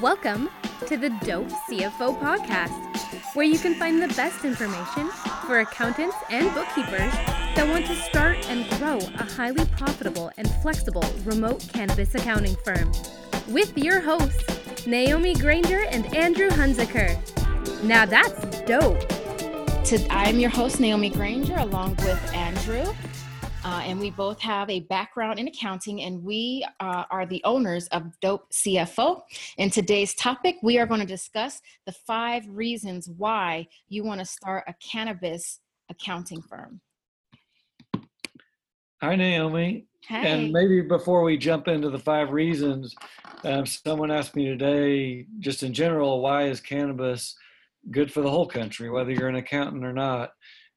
Welcome to the Dope CFO podcast, where you can find the best information for accountants and bookkeepers that want to start and grow a highly profitable and flexible remote cannabis accounting firm. With your hosts, Naomi Granger and Andrew Hunziker. Now that's dope. I'm your host, Naomi Granger, along with Andrew. Uh, and we both have a background in accounting, and we uh, are the owners of Dope CFO. In today's topic, we are going to discuss the five reasons why you want to start a cannabis accounting firm. Hi, Naomi. Hey. And maybe before we jump into the five reasons, um, someone asked me today, just in general, why is cannabis good for the whole country, whether you're an accountant or not?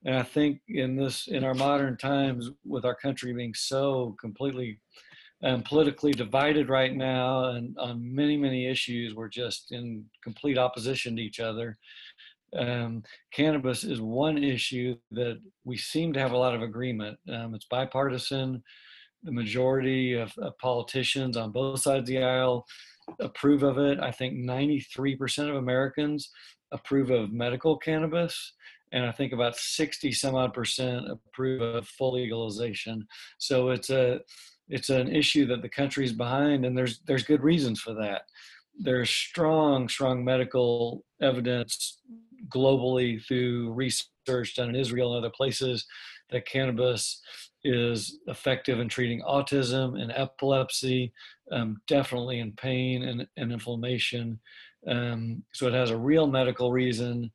And I think in this, in our modern times, with our country being so completely um, politically divided right now, and on many, many issues, we're just in complete opposition to each other. Um, cannabis is one issue that we seem to have a lot of agreement. Um, it's bipartisan. The majority of, of politicians on both sides of the aisle approve of it. I think 93% of Americans approve of medical cannabis and I think about 60 some odd percent approve of full legalization. So it's a it's an issue that the country's behind, and there's there's good reasons for that. There's strong strong medical evidence globally through research done in Israel and other places that cannabis is effective in treating autism and epilepsy, um, definitely in pain and, and inflammation. Um, so it has a real medical reason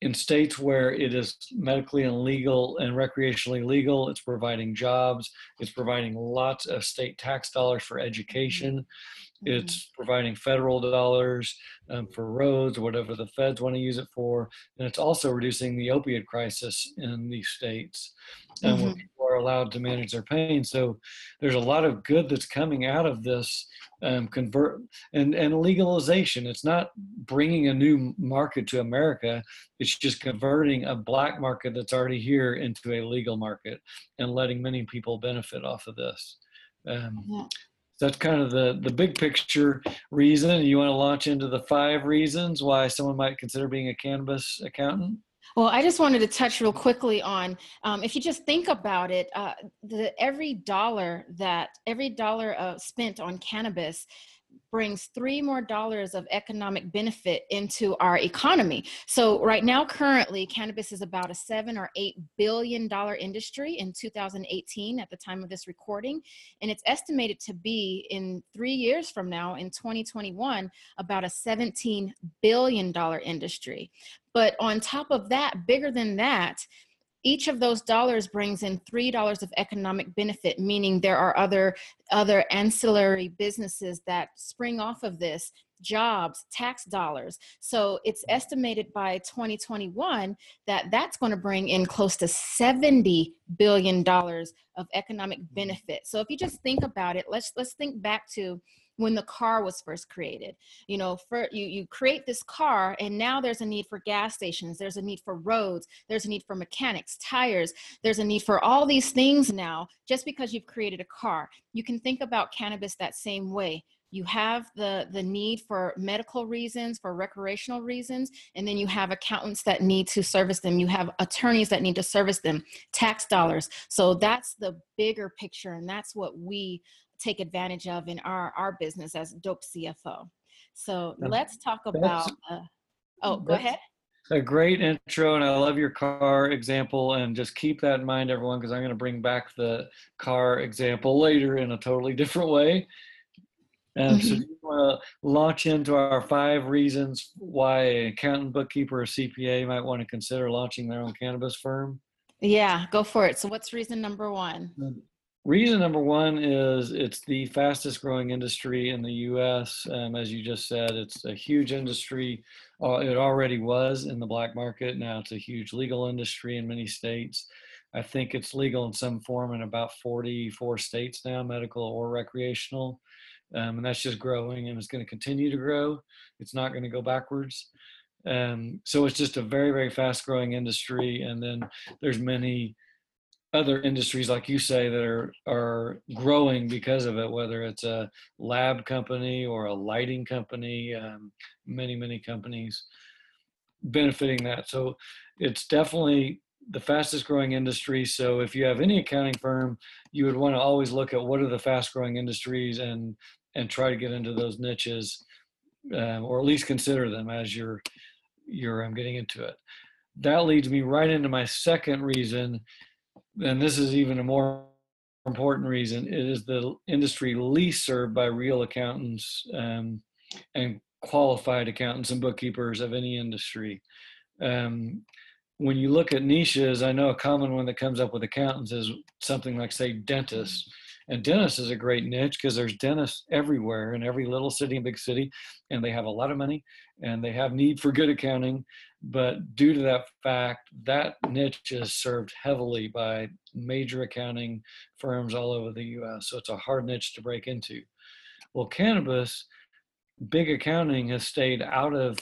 in states where it is medically illegal and recreationally legal, it's providing jobs, it's providing lots of state tax dollars for education, mm-hmm. it's providing federal dollars um, for roads, whatever the feds want to use it for, and it's also reducing the opiate crisis in these states. And mm-hmm are allowed to manage their pain. So there's a lot of good that's coming out of this um, convert and and legalization. It's not bringing a new market to America. It's just converting a black market that's already here into a legal market and letting many people benefit off of this. Um, yeah. That's kind of the the big picture reason. You want to launch into the five reasons why someone might consider being a cannabis accountant. Well, I just wanted to touch real quickly on um, if you just think about it, uh, the every dollar that every dollar uh, spent on cannabis brings three more dollars of economic benefit into our economy. So right now, currently, cannabis is about a seven or eight billion dollar industry in 2018 at the time of this recording, and it's estimated to be in three years from now, in 2021, about a 17 billion dollar industry. But on top of that, bigger than that, each of those dollars brings in three dollars of economic benefit meaning there are other other ancillary businesses that spring off of this jobs tax dollars. So it's estimated by 2021 that that's going to bring in close to 70 billion dollars of economic mm-hmm. benefit. So if you just think about it let's let's think back to when the car was first created. You know for you you create this car and now there's a need for gas stations there's a need for roads there's a need for mechanics tires there's a need for all these things now just because you've created a car. You can think about cannabis that same way. You have the the need for medical reasons for recreational reasons and then you have accountants that need to service them. You have attorneys that need to service them tax dollars. So that's the bigger picture and that's what we take advantage of in our our business as dope cfo so let's talk about uh, oh go ahead. a great intro and i love your car example and just keep that in mind everyone because i'm going to bring back the car example later in a totally different way. And mm-hmm. so you want to launch into our five reasons why an accountant bookkeeper or cpa might want to consider launching their own cannabis firm? Yeah go for it. So what's reason number one Reason number one is it's the fastest growing industry in the US. Um, as you just said, it's a huge industry. Uh, it already was in the black market. Now it's a huge legal industry in many states. I think it's legal in some form in about 44 states now, medical or recreational. Um, and that's just growing and it's going to continue to grow. It's not going to go backwards. Um, so it's just a very, very fast growing industry. And then there's many other industries, like you say, that are are growing because of it. Whether it's a lab company or a lighting company, um, many many companies benefiting that. So it's definitely the fastest growing industry. So if you have any accounting firm, you would want to always look at what are the fast growing industries and and try to get into those niches, um, or at least consider them as you're you're um, getting into it. That leads me right into my second reason, and this is even a more important reason. It is the industry least served by real accountants um, and qualified accountants and bookkeepers of any industry. Um, when you look at niches, I know a common one that comes up with accountants is something like, say, dentists. And dentists is a great niche because there's dentists everywhere in every little city and big city, and they have a lot of money and they have need for good accounting. But due to that fact, that niche is served heavily by major accounting firms all over the US. So it's a hard niche to break into. Well, cannabis, big accounting has stayed out of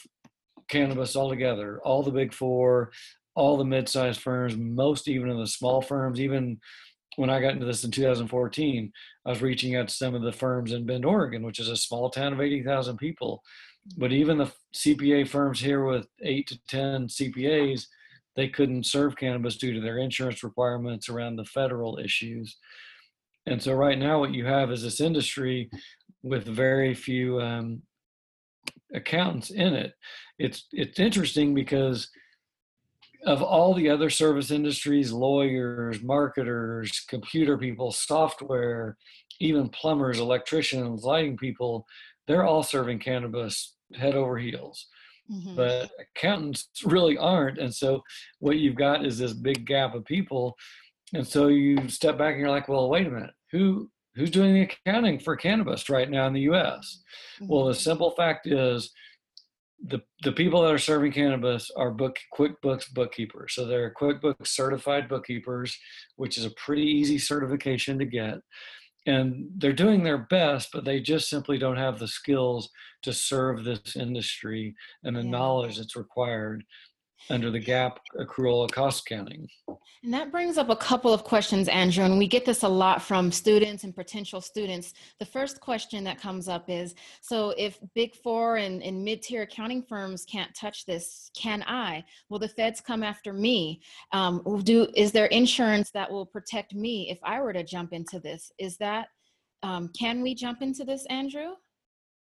cannabis altogether. All the big four, all the mid-sized firms, most even of the small firms, even when I got into this in 2014, I was reaching out to some of the firms in Bend, Oregon, which is a small town of 80,000 people. But even the CPA firms here with eight to 10 CPAs, they couldn't serve cannabis due to their insurance requirements around the federal issues. And so right now, what you have is this industry with very few um, accountants in it. It's it's interesting because of all the other service industries, lawyers, marketers, computer people, software, even plumbers, electricians, lighting people, they're all serving cannabis head over heels. Mm-hmm. But accountants really aren't. And so what you've got is this big gap of people. And so you step back and you're like, well, wait a minute, who who's doing the accounting for cannabis right now in the US? Mm-hmm. Well, the simple fact is the the people that are serving cannabis are book QuickBooks bookkeepers. So they're QuickBooks certified bookkeepers, which is a pretty easy certification to get. And they're doing their best, but they just simply don't have the skills to serve this industry and the yeah. knowledge that's required under the GAAP accrual cost accounting. And that brings up a couple of questions, Andrew, and we get this a lot from students and potential students. The first question that comes up is so if big four and, and mid tier accounting firms can't touch this, can I? Will the feds come after me? Um, do Is there insurance that will protect me if I were to jump into this? Is that, um, can we jump into this, Andrew?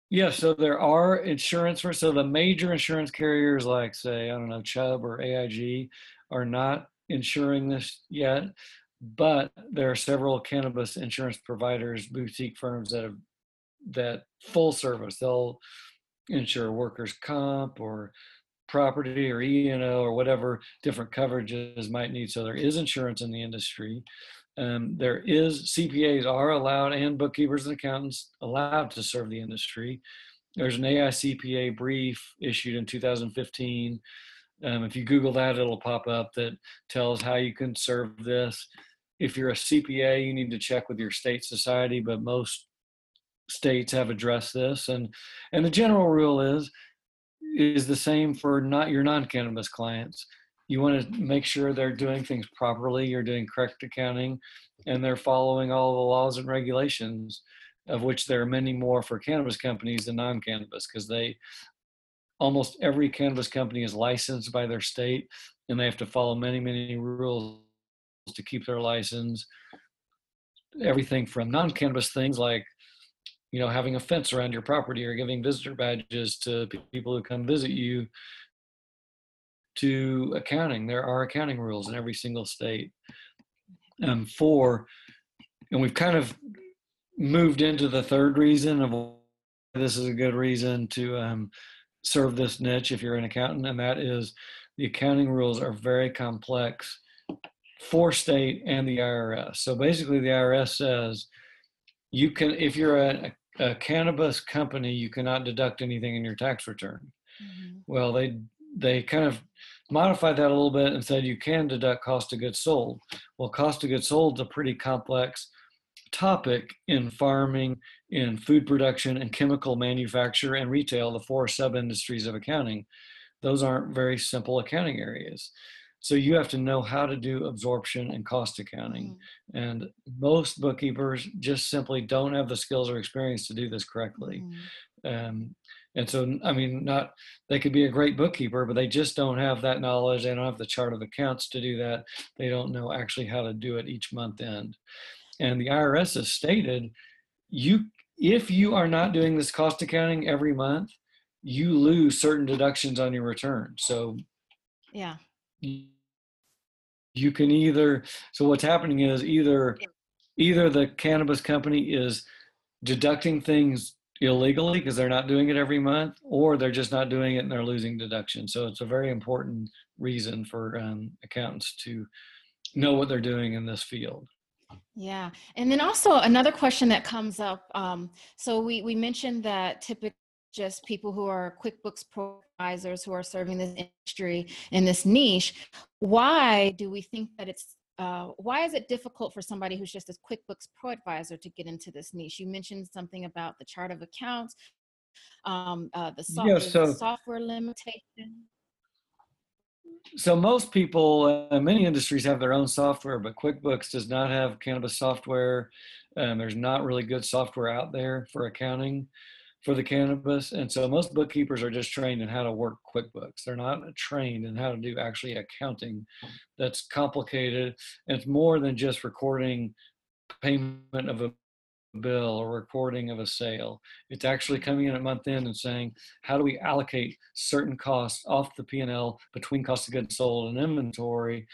Yeah, so there are insurance so the major insurance carriers like say I don't know Chubb or AIG are not insuring this yet, but there are several cannabis insurance providers, boutique firms that have that full service. They'll insure workers' comp or property or E&O or whatever different coverages might need. So there is insurance in the industry. Um, there is CPAs are allowed and bookkeepers and accountants allowed to serve the industry. There's an AICPA brief issued in 2015. Um, if you Google that, it'll pop up that tells how you can serve this. If you're a CPA, you need to check with your state society, but most states have addressed this. And and the general rule is is the same for not your non-cannabis clients you want to make sure they're doing things properly, you're doing correct accounting, and they're following all the laws and regulations, of which there are many more for cannabis companies than non cannabis, because they almost every cannabis company is licensed by their state and they have to follow many, many rules to keep their license. Everything from non cannabis things like you know having a fence around your property or giving visitor badges to people who come visit you to accounting. There are accounting rules in every single state. Um, four, and we've kind of moved into the third reason of this is a good reason to um, serve this niche if you're an accountant, and that is the accounting rules are very complex for state and the IRS. So basically, the IRS says you can, if you're a, a cannabis company, you cannot deduct anything in your tax return. Mm-hmm. Well, they they kind of modified that a little bit and said you can deduct cost of goods sold. Well, cost of goods sold is a pretty complex topic in farming, in food production, and chemical manufacture and retail, the four sub industries of accounting. Those aren't very simple accounting areas. So you have to know how to do absorption and cost accounting. Mm-hmm. And most bookkeepers just simply don't have the skills or experience to do this correctly. Mm-hmm. Um, and so, I mean, not they could be a great bookkeeper, but they just don't have that knowledge. They don't have the chart of accounts to do that. They don't know actually how to do it each month end. And the IRS has stated, you if you are not doing this cost accounting every month, you lose certain deductions on your return. So, yeah, you can either. So what's happening is either either the cannabis company is deducting things illegally because they're not doing it every month, or they're just not doing it and they're losing deduction. So it's a very important reason for um, accountants to know what they're doing in this field. Yeah, and then also another question that comes up. Um, so we we mentioned that typically just people who are QuickBooks Pro advisors who are serving this industry in this niche. Why do we think that it's uh, why is it difficult for somebody who's just a QuickBooks Pro advisor to get into this niche? You mentioned something about the chart of accounts, um, uh, the, software, yeah, so, the software limitation. So most people, uh, many industries have their own software, but QuickBooks does not have cannabis software. Um, there's not really good software out there for accounting for the cannabis. And so most bookkeepers are just trained in how to work QuickBooks. They're not trained in how to do actually accounting that's complicated. And it's more than just recording payment of a bill or recording of a sale. It's actually coming in at month end and saying, how do we allocate certain costs off the P&L between cost of goods sold and inventory?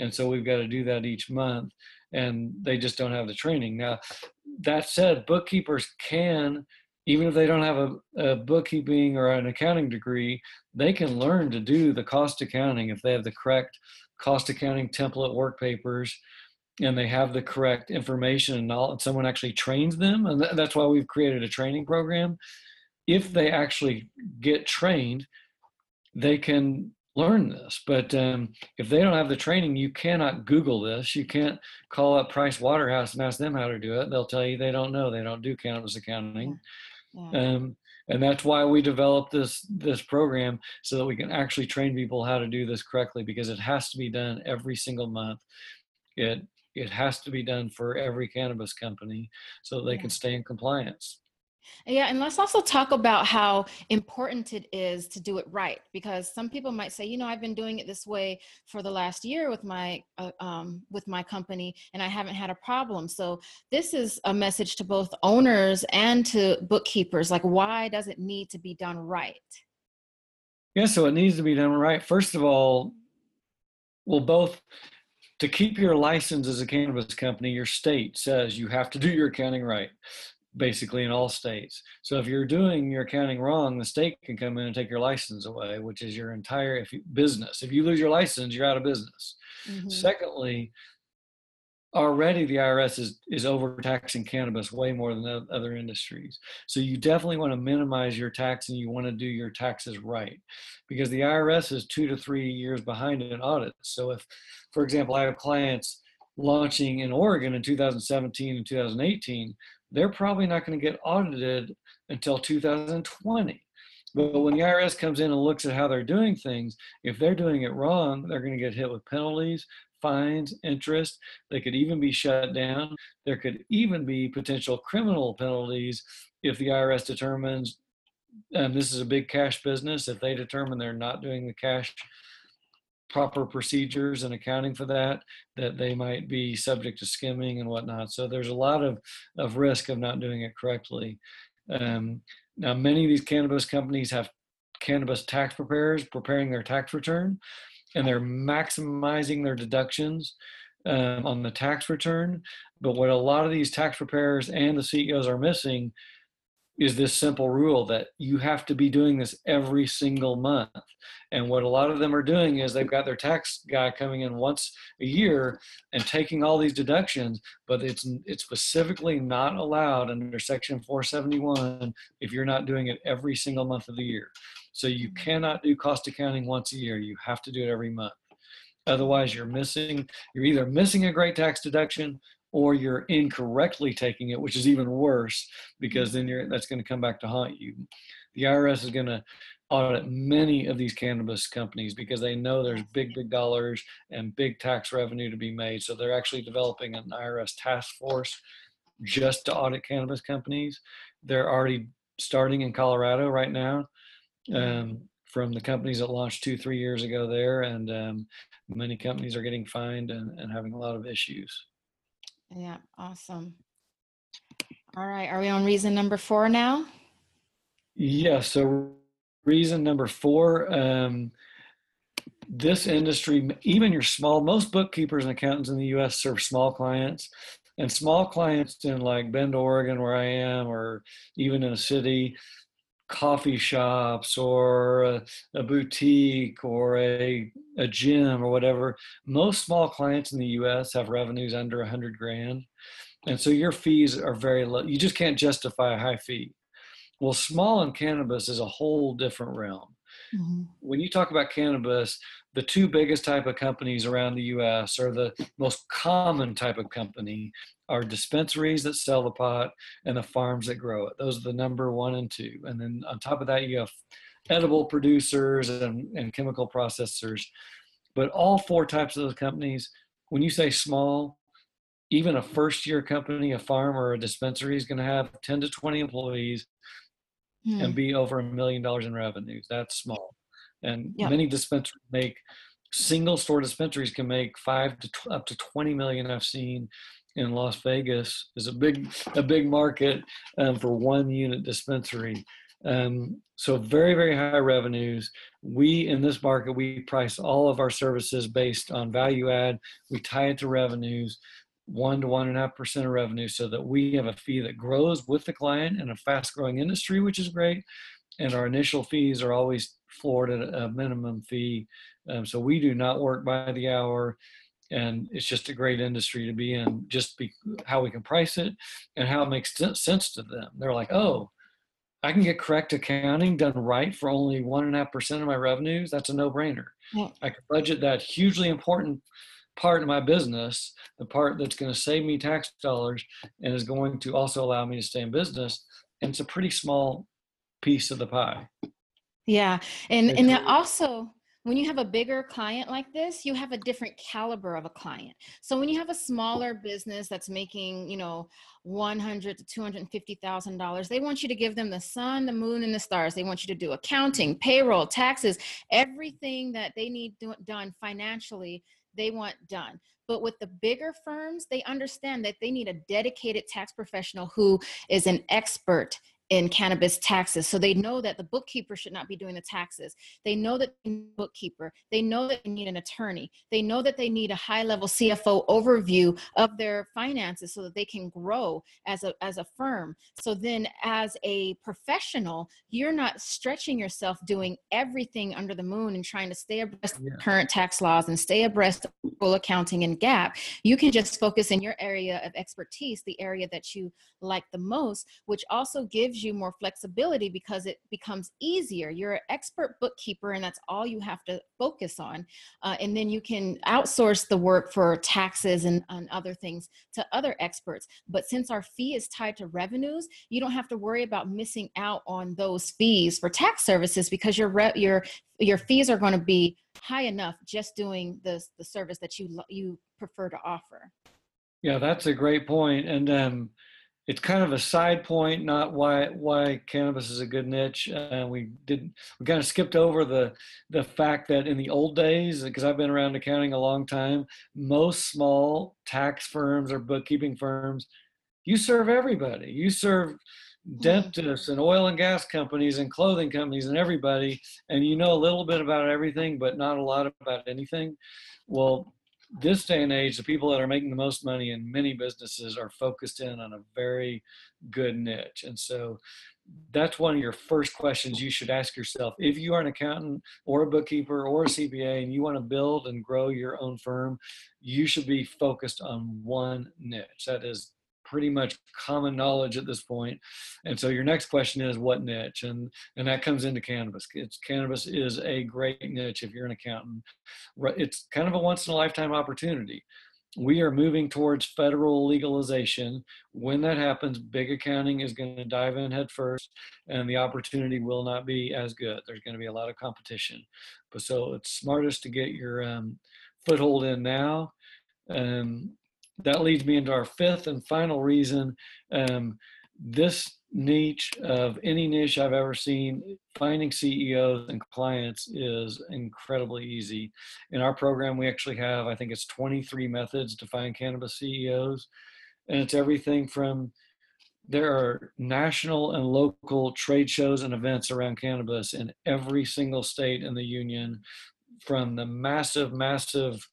And so we've got to do that each month and they just don't have the training. Now, that said, bookkeepers can even if they don't have a, a, bookkeeping or an accounting degree, they can learn to do the cost accounting if they have the correct cost accounting template work papers and they have the correct information and knowledge. Someone actually trains them, and that's why we've created a training program. If they actually get trained, they can learn this. But um, if they don't have the training, you cannot Google this. You can't call up Price Waterhouse and ask them how to do it. They'll tell you they don't know. They don't do cannabis accounting. Um, and that's why we developed this this program so that we can actually train people how to do this correctly because it has to be done every single month. It it has to be done for every cannabis company so they yeah. can stay in compliance. Yeah, and let's also talk about how important it is to do it right because some people might say, you know, I've been doing it this way for the last year with my uh, um, with my company, and I haven't had a problem. So this is a message to both owners and to bookkeepers. Like, why does it need to be done right? Yeah, so it needs to be done right. First of all, well, both to keep your license as a cannabis company, your state says you have to do your accounting right basically in all states. So if you're doing your accounting wrong, the state can come in and take your license away, which is your entire if you, business. If you lose your license, you're out of business. Mm-hmm. Secondly, already the IRS is is overtaxing cannabis way more than other industries. So you definitely want to minimize your tax and you want to do your taxes right, because the IRS is two to three years behind in audits. So if, for example, I have clients launching in Oregon in 2017 and 2018 they're probably not going to get audited until 2020. But when the IRS comes in and looks at how they're doing things, if they're doing it wrong, they're going to get hit with penalties, fines, interest. They could even be shut down. There could even be potential criminal penalties if the IRS determines and this is a big cash business. If they determine they're not doing the cash proper procedures and accounting for that, that they might be subject to skimming and whatnot. So there's a lot of, of risk of not doing it correctly. Um, now, many of these cannabis companies have cannabis tax preparers preparing their tax return, and they're maximizing their deductions um, on the tax return. But what a lot of these tax preparers and the CEOs are missing is this simple rule that you have to be doing this every single month. And what a lot of them are doing is they've got their tax guy coming in once a year and taking all these deductions, but it's it's specifically not allowed under section 471 if you're not doing it every single month of the year. So you cannot do cost accounting once a year. You have to do it every month. Otherwise, you're missing, you're either missing a great tax deduction or you're incorrectly taking it, which is even worse because then you're that's going to come back to haunt you. The IRS is going to audit many of these cannabis companies because they know there's big, big dollars and big tax revenue to be made. So they're actually developing an IRS task force just to audit cannabis companies. They're already starting in Colorado right now um, from the companies that launched two, three years ago there. And um, many companies are getting fined and, and having a lot of issues. Yeah, awesome. All right, are we on reason number four now? Yeah, so reason number four um, this industry, even your small, most bookkeepers and accountants in the US serve small clients. And small clients in like Bend, Oregon, where I am, or even in a city, coffee shops or a, a, boutique or a, a gym or whatever, most small clients in the US have revenues under 100 grand. And so your fees are very low. You just can't justify a high fee. Well, small in cannabis is a whole different realm. Mm-hmm. When you talk about cannabis, the two biggest type of companies around the US or the most common type of company are dispensaries that sell the pot and the farms that grow it. Those are the number one and two. And then on top of that, you have edible producers and, and chemical processors. But all four types of those companies, when you say small, even a first year company, a farm or a dispensary is going to have 10 to 20 employees mm. and be over a million dollars in revenues. That's small. And yeah. many dispensaries make single store dispensaries can make five to up to 20 million I've seen in Las Vegas is a big a big market um, for one unit dispensary. Um, so very very high revenues. We in this market we price all of our services based on value add. We tie it to revenues one to one and a half percent of revenue so that we have a fee that grows with the client in a fast growing industry, which is great. And our initial fees are always floored at a minimum fee. Um, so we do not work by the hour. And it's just a great industry to be in, just be, how we can price it and how it makes sense to them. They're like, oh, I can get correct accounting done right for only one and a half percent of my revenues. That's a no brainer. Yeah. I can budget that hugely important part of my business, the part that's going to save me tax dollars and is going to also allow me to stay in business. And it's a pretty small piece of the pie. Yeah. And and also when you have a bigger client like this, you have a different caliber of a client. So when you have a smaller business that's making, you know, 100 to 250,000 dollars, they want you to give them the sun, the moon and the stars. They want you to do accounting, payroll, taxes, everything that they need do- done financially they want done. But with the bigger firms, they understand that they need a dedicated tax professional who is an expert in cannabis taxes. So they know that the bookkeeper should not be doing the taxes. They know that they need a bookkeeper. They know that they need an attorney. They know that they need a high level CFO overview of their finances so that they can grow as a, as a firm. So then as a professional, you're not stretching yourself doing everything under the moon and trying to stay abreast yeah. of current tax laws and stay abreast of full accounting and GAAP. You can just focus in your area of expertise, the area that you like the most, which also gives gives you more flexibility because it becomes easier. You're an expert bookkeeper, and that's all you have to focus on. Uh, and then you can outsource the work for taxes and, and other things to other experts. But since our fee is tied to revenues, you don't have to worry about missing out on those fees for tax services because your re- your your fees are going to be high enough just doing the the service that you you prefer to offer. Yeah, that's a great point. And um, it's kind of a side point, not why why cannabis is a good niche. And uh, we did we kind of skipped over the the fact that in the old days, because I've been around accounting a long time, most small tax firms or bookkeeping firms, you serve everybody. You serve mm-hmm. dentists and oil and gas companies and clothing companies and everybody, and you know a little bit about everything, but not a lot about anything. Well, this day and age, the people that are making the most money in many businesses are focused in on a very good niche. And so that's one of your first questions you should ask yourself. If you are an accountant or a bookkeeper or a CPA and you want to build and grow your own firm, you should be focused on one niche. That is pretty much common knowledge at this point. And so your next question is what niche? And and that comes into cannabis. It's cannabis is a great niche if you're an accountant. It's kind of a once in a lifetime opportunity. we are moving towards federal legalization. When that happens, big accounting is going to dive in head first, and the opportunity will not be as good. There's going to be a lot of competition. But so it's smartest to get your um, foothold in now. Um, that leads me into our fifth and final reason. Um, this niche of any niche I've ever seen, finding CEOs and clients is incredibly easy. In our program, we actually have, I think it's 23 methods to find cannabis CEOs. And it's everything from there are national and local trade shows and events around cannabis in every single state in the union, from the massive, massive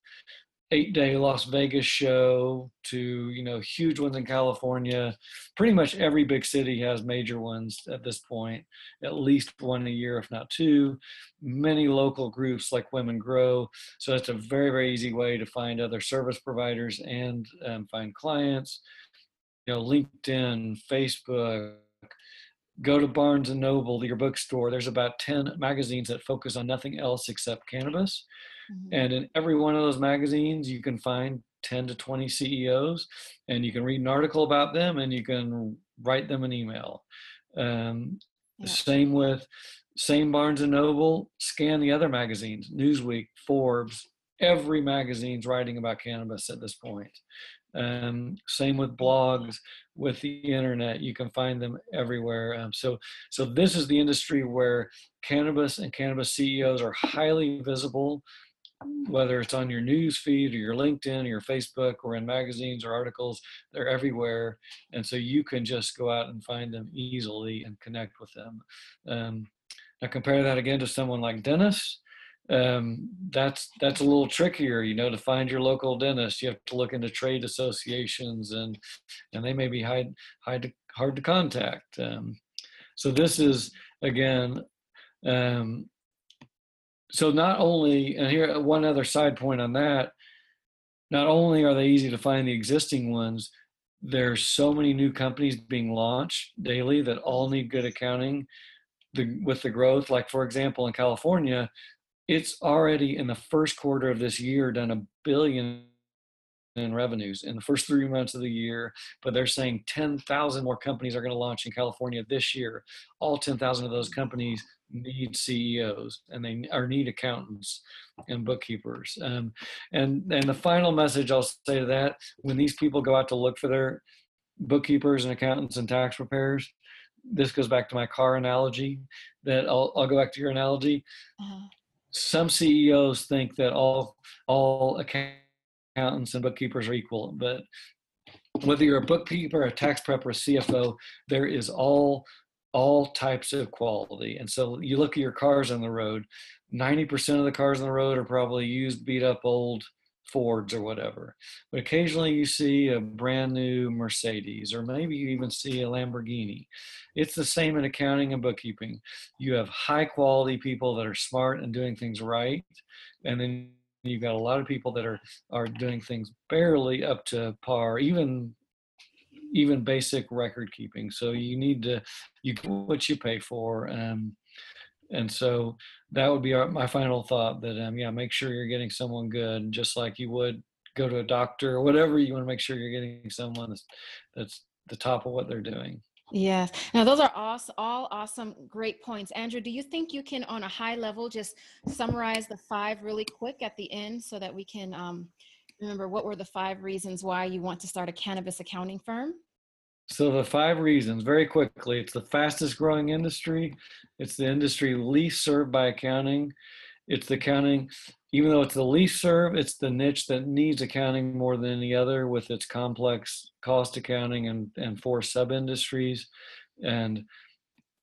eight day Las Vegas show to you know huge ones in California. Pretty much every big city has major ones at this point, at least one a year, if not two. Many local groups like Women Grow, so it's a very very easy way to find other service providers and um, find clients. You know, LinkedIn, Facebook. Go to Barnes and Noble, your bookstore. There's about 10 magazines that focus on nothing else except cannabis Mm-hmm. And in every one of those magazines, you can find 10 to 20 CEOs and you can read an article about them and you can write them an email. Um, yeah. Same with same Barnes and Noble, scan the other magazines, Newsweek, Forbes, every magazine's writing about cannabis at this point. Um, same with blogs, with the internet, you can find them everywhere. Um, so, so this is the industry where cannabis and cannabis CEOs are highly visible whether it's on your news feed or your LinkedIn or your Facebook or in magazines or articles, they're everywhere. And so you can just go out and find them easily and connect with them. Um, now compare that again to someone like Dennis. Um, that's that's a little trickier, you know, to find your local dentist. You have to look into trade associations, and and they may be hard to, hard to contact. Um, so this is again um, so not only and here one other side point on that not only are they easy to find the existing ones there's so many new companies being launched daily that all need good accounting the, with the growth like for example in california it's already in the first quarter of this year done a billion in revenues in the first three months of the year, but they're saying 10,000 more companies are going to launch in California this year. All 10,000 of those companies need CEOs and they or need accountants and bookkeepers. Um, and and the final message I'll say to that: when these people go out to look for their bookkeepers and accountants and tax preparers, this goes back to my car analogy. That I'll I'll go back to your analogy. Uh-huh. Some CEOs think that all all accountants and bookkeepers are equal, but whether you're a bookkeeper, a tax prep, or a CFO, there is all all types of quality. And so you look at your cars on the road, 90% of the cars on the road are probably used, beat up old Fords or whatever. But occasionally you see a brand new Mercedes, or maybe you even see a Lamborghini. It's the same in accounting and bookkeeping. You have high quality people that are smart and doing things right. And then you've got a lot of people that are are doing things barely up to par, even even basic record keeping. So you need to you get what you pay for. Um, and so that would be our, my final thought that um, yeah make sure you're getting someone good just like you would go to a doctor or whatever you want to make sure you're getting someone that's that's the top of what they're doing yes now those are awesome, all awesome great points andrew do you think you can on a high level just summarize the five really quick at the end so that we can um, remember what were the five reasons why you want to start a cannabis accounting firm? So the five reasons, very quickly, it's the fastest growing industry. It's the industry least served by accounting. It's the accounting, even though it's the least served, it's the niche that needs accounting more than any other with its complex cost accounting and, and four sub industries. And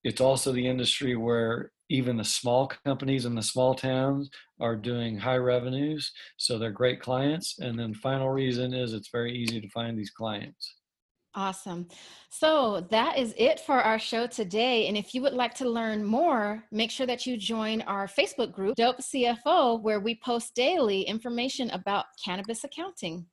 it's also the industry where even the small companies in the small towns are doing high revenues so they're great clients and then final reason is it's very easy to find these clients Awesome. So that is it for our show today. And if you would like to learn more, make sure that you join our Facebook group, Dope CFO, where we post daily information about cannabis accounting.